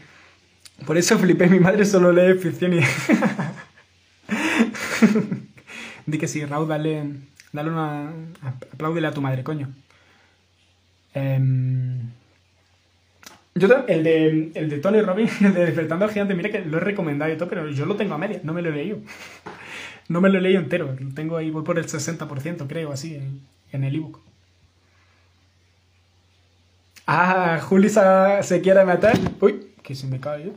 Por eso flipé, mi madre solo lee ficción y... Di que sí, Raúl, dale, dale una... Apláudele a tu madre, coño. Em, yo el de, el de Tony Robbins, el de Despertando al Gigante, mira que lo he recomendado y todo, pero yo lo tengo a media, no me lo he leído. No me lo he leído entero, lo tengo ahí, voy por el 60%, creo, así, en, en el ebook. Ah, Juli se, quiere meter. Uy, que se me cae.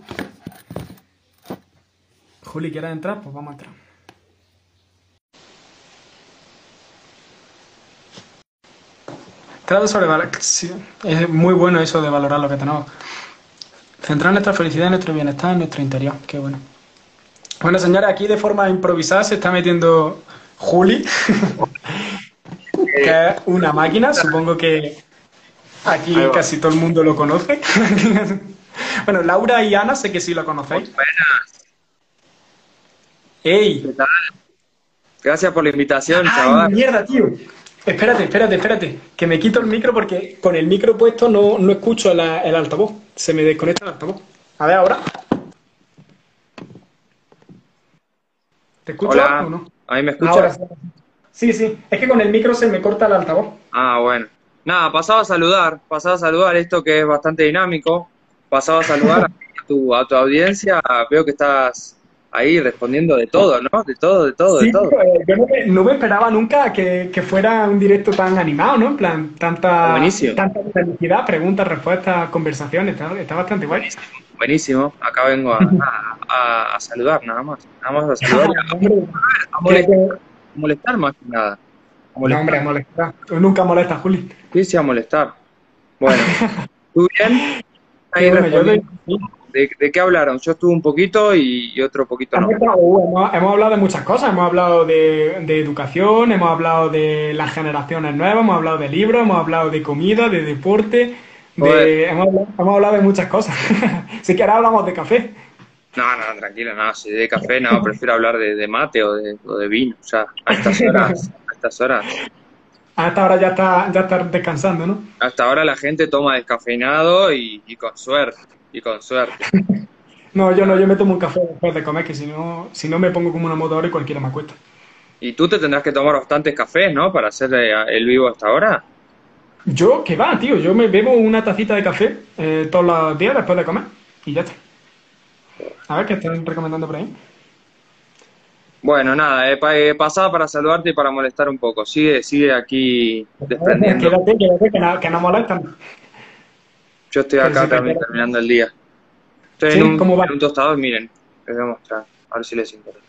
Juli quiere entrar, pues vamos a entrar. Trata sobre valorar. es muy bueno eso de valorar lo que tenemos. Centrar nuestra felicidad, nuestro bienestar en nuestro interior. Qué bueno. Bueno, señores, aquí de forma improvisada se está metiendo Juli, que es una máquina, supongo que aquí casi todo el mundo lo conoce. bueno, Laura y Ana sé que sí lo conocéis. Buenas. ¡Ey! ¿Qué tal? Gracias por la invitación, ¡Ay, chaval. mierda, tío! Espérate, espérate, espérate. Que me quito el micro porque con el micro puesto no, no escucho el altavoz. Se me desconecta el altavoz. A ver ahora. ¿Te escucho o no? ¿Ahí me escuchas? sí, sí. Es que con el micro se me corta el altavoz. Ah, bueno. Nada, pasaba a saludar, pasaba a saludar esto que es bastante dinámico. Pasaba a saludar a tu, a tu audiencia. Veo que estás ahí respondiendo de todo, ¿no? De todo, de todo, de todo. Eh, yo no me, esperaba nunca que, fuera un directo tan animado, ¿no? En plan, tanta, tanta felicidad, preguntas, respuestas, conversaciones, está, bastante guay. Buenísimo, acá vengo a, saludar nada más, nada más a saludar. a, molestar, más que nada. Molestar. No, hombre, a molestar. nunca molesta, Juli. Sí, sí, a molestar. Bueno, ¿tú bien? Ahí ¿De, qué hablaron? Yo estuve un poquito y, otro poquito no. Hemos, hablado de muchas cosas, hemos hablado de, educación, hemos hablado de las generaciones nuevas, hemos hablado de libros, hemos hablado de comida, de deporte, hemos, hablado de muchas cosas. si que ahora hablamos de café. No, no, tranquilo, no, si de café no, prefiero hablar de, mate o de, o de, vino, o sea, a estas horas, estas horas. A esta hora ya está, ya está descansando, ¿no? Hasta ahora la gente toma descafeinado y con suerte y con suerte. no, yo no, yo me tomo un café después de comer, que si no, si no me pongo como una motora y cualquiera me acuesta. Y tú te tendrás que tomar bastantes cafés, ¿no? Para hacer eh, el vivo hasta ahora. Yo, que va, tío, yo me bebo una tacita de café eh, todos los días después de comer y ya está. A ver, ¿qué están recomendando por ahí? Bueno, nada, he, pasado para saludarte y para molestar un poco. Sigue, sigue aquí desprendiendo. Quédate, quédate, que no, que no molestan. Yo estoy acá también terminando el día. Estoy en, un, en, un, tostador, miren, les voy a mostrar, a ver si les interesa.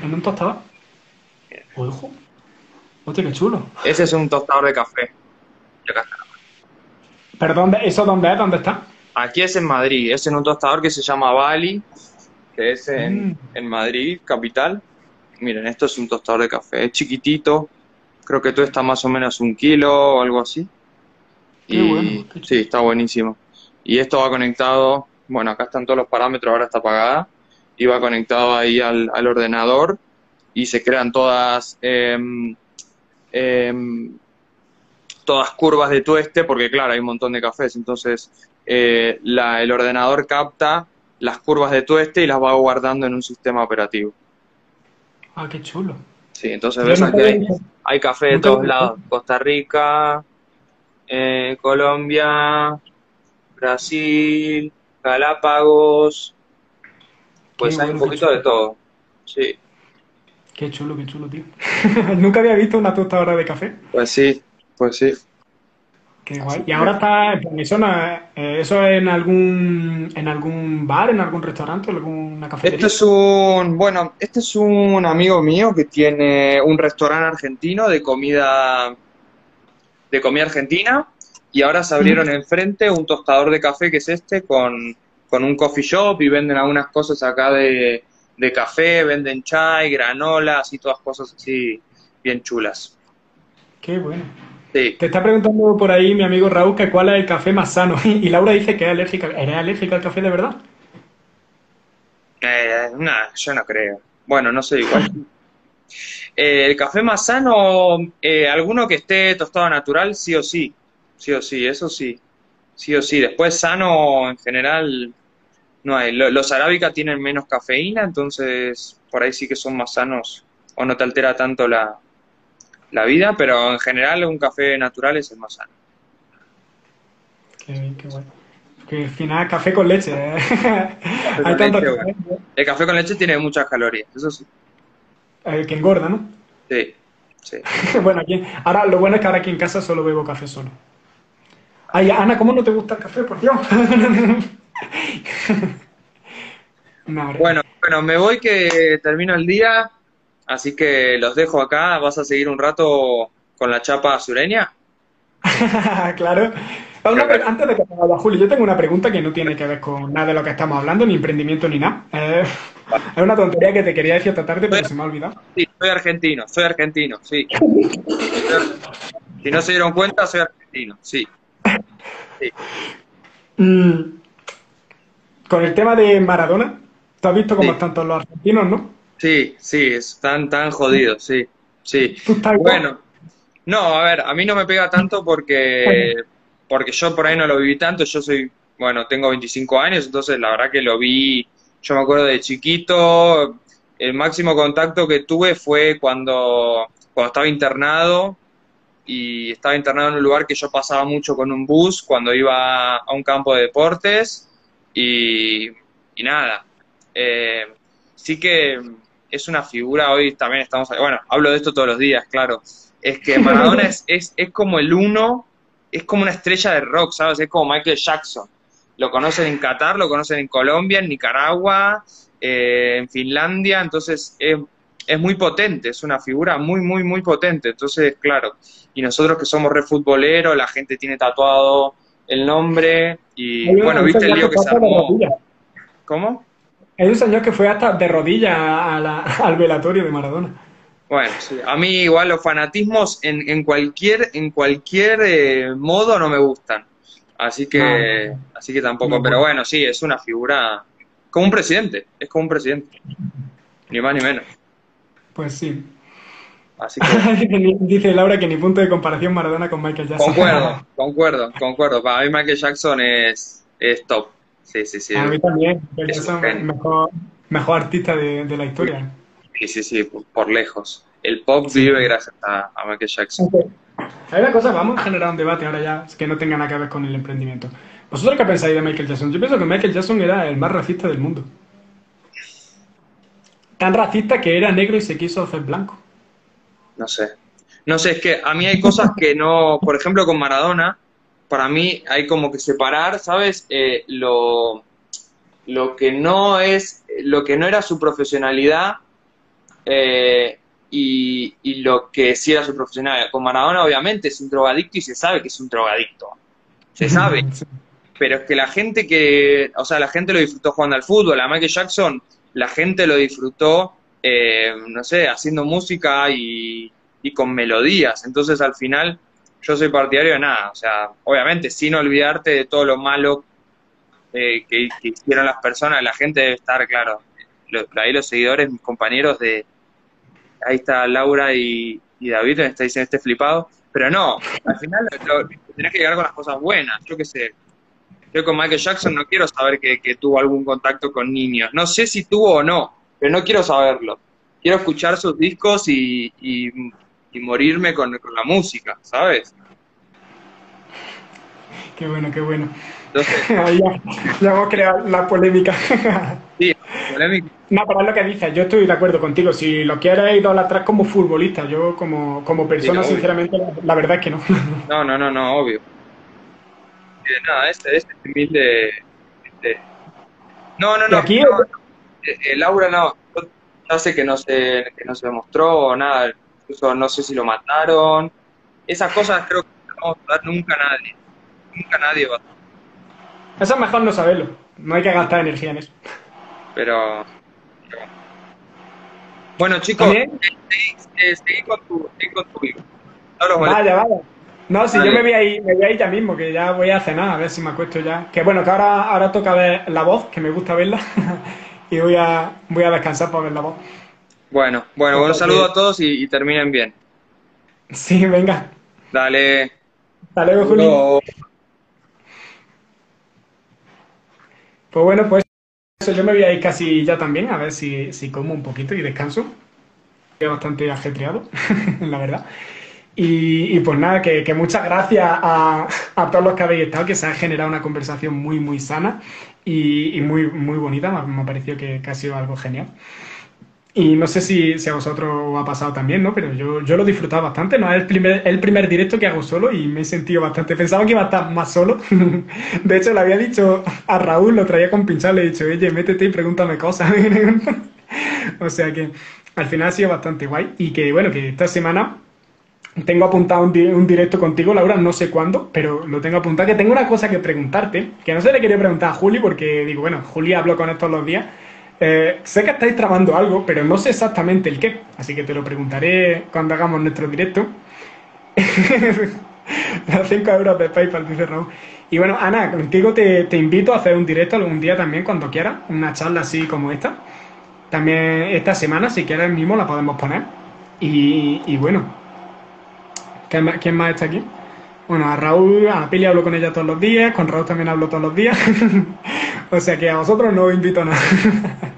¿En un tostador? Ojo. Hostia, qué chulo. Ese es un tostador de café. Y acá está. ¿Pero ¿Eso dónde es? ¿Dónde está? Aquí es en Madrid. Es en un tostador que se llama Bali, que es en, mm. en Madrid, capital. Miren, esto es un tostador de café. Es chiquitito. Creo que todo está más o menos un kilo o algo así y sí, está buenísimo. Y esto va conectado, bueno, acá están todos los parámetros, ahora está apagada, y va conectado ahí al, ordenador y se crean todas, em, todas curvas de tueste, porque claro, hay un montón de cafés, entonces eh, la, el ordenador capta las curvas de tueste y las va guardando en un sistema operativo. Ah, qué chulo. Sí, entonces ves aquí hay, hay café de todos lados, Costa Rica, eh, Colombia, Brasil, Galápagos, pues hay un poquito de todo, sí. Qué chulo, qué chulo, tío. Nunca había visto una tostadora de café. Pues sí, pues sí. Qué guay. Y ahora está, eso, eh, eso en algún, en algún bar, en algún restaurante, en alguna cafetería. Este es un, bueno, este es un amigo mío que tiene un restaurante argentino de comida de comida argentina y ahora se abrieron enfrente un tostador de café que es este con, un coffee shop y venden algunas cosas acá de, café, venden chai, granolas y todas cosas así bien chulas. Qué bueno. Te está preguntando por ahí mi amigo Raúl que cuál es el café más sano y Laura dice que es alérgica. ¿Eres alérgica al café de verdad? Eh, no, yo no creo. Bueno, no sé, igual. Eh, el café más sano, eh, alguno que esté tostado natural, sí o sí. Sí o sí, eso sí. Sí o sí. Después sano, en general, no hay. Los arábicas tienen menos cafeína, entonces por ahí sí que son más sanos o no te altera tanto la, la vida, pero en general un café natural es el más sano. Qué, qué bueno. Que al final café con leche. ¿eh? El café con leche tiene muchas calorías, eso sí. El que engorda, ¿no? Sí, sí. bueno, aquí, ahora lo bueno es que ahora aquí en casa solo bebo café solo. Ay, Ana, ¿cómo no te gusta el café, por Dios? bueno, bueno, me voy que termino el día, así que los dejo acá. ¿Vas a seguir un rato con la chapa sureña? claro. antes de que me vaya, Julio, yo tengo una pregunta que no tiene que ver con nada de lo que estamos hablando, ni emprendimiento ni nada. Eh, es una tontería que te quería decir esta tarde, pero se me ha olvidado. Sí, soy argentino, soy argentino, sí. si no se dieron cuenta, soy argentino, sí. Mm, con el tema de Maradona, ¿tú has visto cómo están todos los argentinos, no? Sí, sí, están tan jodidos, sí, sí. Bueno, no, a ver, a mí no me pega tanto porque, porque yo por ahí no lo viví tanto, yo soy, bueno, tengo 25 años, entonces la verdad que lo vi, yo me acuerdo de chiquito, el máximo contacto que tuve fue cuando, cuando estaba internado y estaba internado en un lugar que yo pasaba mucho con un bus cuando iba a un campo de deportes y, nada. Eh, sí que es una figura, hoy también estamos, bueno, hablo de esto todos los días, claro, es que Maradona es, es, es como el uno, es como una estrella de rock, ¿sabes? Es como Michael Jackson. Lo conocen en Qatar, lo conocen en Colombia, en Nicaragua, eh, en Finlandia, entonces es, es muy potente, es una figura muy, muy, muy potente. Entonces, claro, y nosotros que somos re futboleros, la gente tiene tatuado el nombre y bueno, viste el lío que se armó. ¿Cómo? Hay un señor que fue hasta de rodillas al velatorio de Maradona. Bueno, sí. a mí igual los fanatismos en, en cualquier, en cualquier eh, modo no me gustan. Así que, así que tampoco, pero bueno, sí, es una figura como un presidente, es como un presidente. Ni más ni menos. Pues sí. Dice Laura que ni punto de comparación Maradona con Michael Jackson. Concuerdo, concuerdo, concuerdo. Para mí Michael Jackson es, es top. Sí, sí, sí. A mí también. Es el mejor, mejor artista de, de, la historia. Sí, sí, sí, por, lejos. El pop vive gracias a, Michael Jackson. Hay una cosa, vamos a generar un debate ahora ya que no tenga nada que ver con el emprendimiento. ¿Vosotros qué pensáis de Michael Jackson? Yo pienso que Michael Jackson era el más racista del mundo. Tan racista que era negro y se quiso hacer blanco no sé. No sé, es que a mí hay cosas que no, por ejemplo, con Maradona, para mí hay como que separar, ¿sabes? Eh, lo, lo que no es, lo que no era su profesionalidad eh, y, y, lo que sí era su profesionalidad. Con Maradona, obviamente, es un drogadicto y se sabe que es un drogadicto. Se sabe. Pero es que la gente que, o sea, la gente lo disfrutó jugando al fútbol. A Michael Jackson, la gente lo disfrutó eh, no sé, haciendo música y, con melodías. Entonces al final yo soy partidario de nada, o sea, obviamente sin olvidarte de todo lo malo eh, que, hicieron las personas, la gente debe estar, claro, ahí los seguidores, mis compañeros de, ahí está Laura y, David, me está diciendo este flipado, pero no, al final tenés que llegar con las cosas buenas, yo qué sé. Yo con Michael Jackson no quiero saber que tuvo algún contacto con niños. No sé si tuvo o no, pero no quiero saberlo. Quiero escuchar sus discos y, morirme con, la música, ¿sabes? Qué bueno, qué bueno. Entonces, ya, ya hemos creado la polémica. sí, polémica. No, pero es lo que dices, yo estoy de acuerdo contigo. Si lo quieres atrás como futbolista, yo como, como persona, sinceramente, la, verdad es que no. no, no, no, no, obvio. nada, este, este humilde. Este... No, no, no. Aquí, eh, eh, Laura no, ya sé que no se, que no se demostró nada, incluso no sé si lo mataron. Esas cosas creo que no vamos a dar nunca a nadie. Nunca nadie va a Eso es mejor no saberlo. No hay que gastar energía en eso. Pero. Bueno, chicos, eh, seguí, con tu, con tu No vaya, vaya. No, si yo me voy, ahí, me voy ahí ya mismo, que ya voy a cenar, a ver si me acuesto ya. Que bueno, que ahora, ahora toca ver la voz, que me gusta verla. y voy a, voy a descansar para ver la voz. Bueno, bueno, un saludo a todos y, terminen bien. Sí, venga. Dale. Hasta luego, Julio. Pues bueno, pues yo me voy a ir casi ya también, a ver si, si como un poquito y descanso. Estoy bastante ajetreado, la verdad. Y, pues nada, que, muchas gracias a, a, todos los que habéis estado, que se ha generado una conversación muy, muy sana y, muy, muy bonita. Me, ha parecido que, ha sido algo genial. Y no sé si, a vosotros os ha pasado también, ¿no? Pero yo, yo lo he disfrutado bastante, ¿no? Es el primer, el primer directo que hago solo y me he sentido bastante. Pensaba que iba a estar más solo. De hecho, le había dicho a Raúl, lo traía con pinchar, le he dicho, oye, métete y pregúntame cosas. o sea que al final ha sido bastante guay. Y que, bueno, que esta semana tengo apuntado un, directo contigo, Laura, no sé cuándo, pero lo tengo apuntado. Que tengo una cosa que preguntarte, que no se le quería preguntar a Juli, porque digo, bueno, Juli hablo con todos los días. Eh, sé que estáis tramando algo, pero no sé exactamente el qué, así que te lo preguntaré cuando hagamos nuestro directo. Las 5 euros de PayPal, dice Raúl. Y bueno, Ana, contigo te, invito a hacer un directo algún día también, cuando quieras, una charla así como esta. También esta semana, si quieres mismo, la podemos poner. Y bueno, ¿quién más está aquí? Bueno, a Raúl, a Pili hablo con ella todos los días, con Raúl también hablo todos los días. o sea que a vosotros no os invito a nada.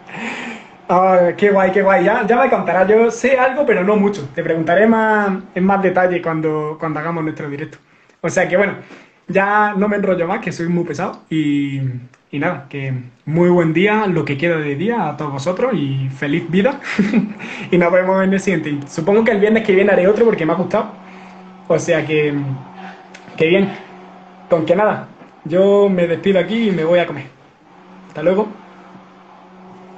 Ah, qué guay, qué guay. Ya, ya me contarás. Yo sé algo, pero no mucho. Te preguntaré más, en más detalle cuando, cuando hagamos nuestro directo. O sea que bueno, ya no me enrollo más, que soy muy pesado. Y, y nada, que muy buen día, lo que queda de día a todos vosotros y feliz vida. y nos vemos en el siguiente. Supongo que el viernes que viene haré otro porque me ha gustado. O sea que, que bien. Con que nada, yo me despido aquí y me voy a comer. Hasta luego.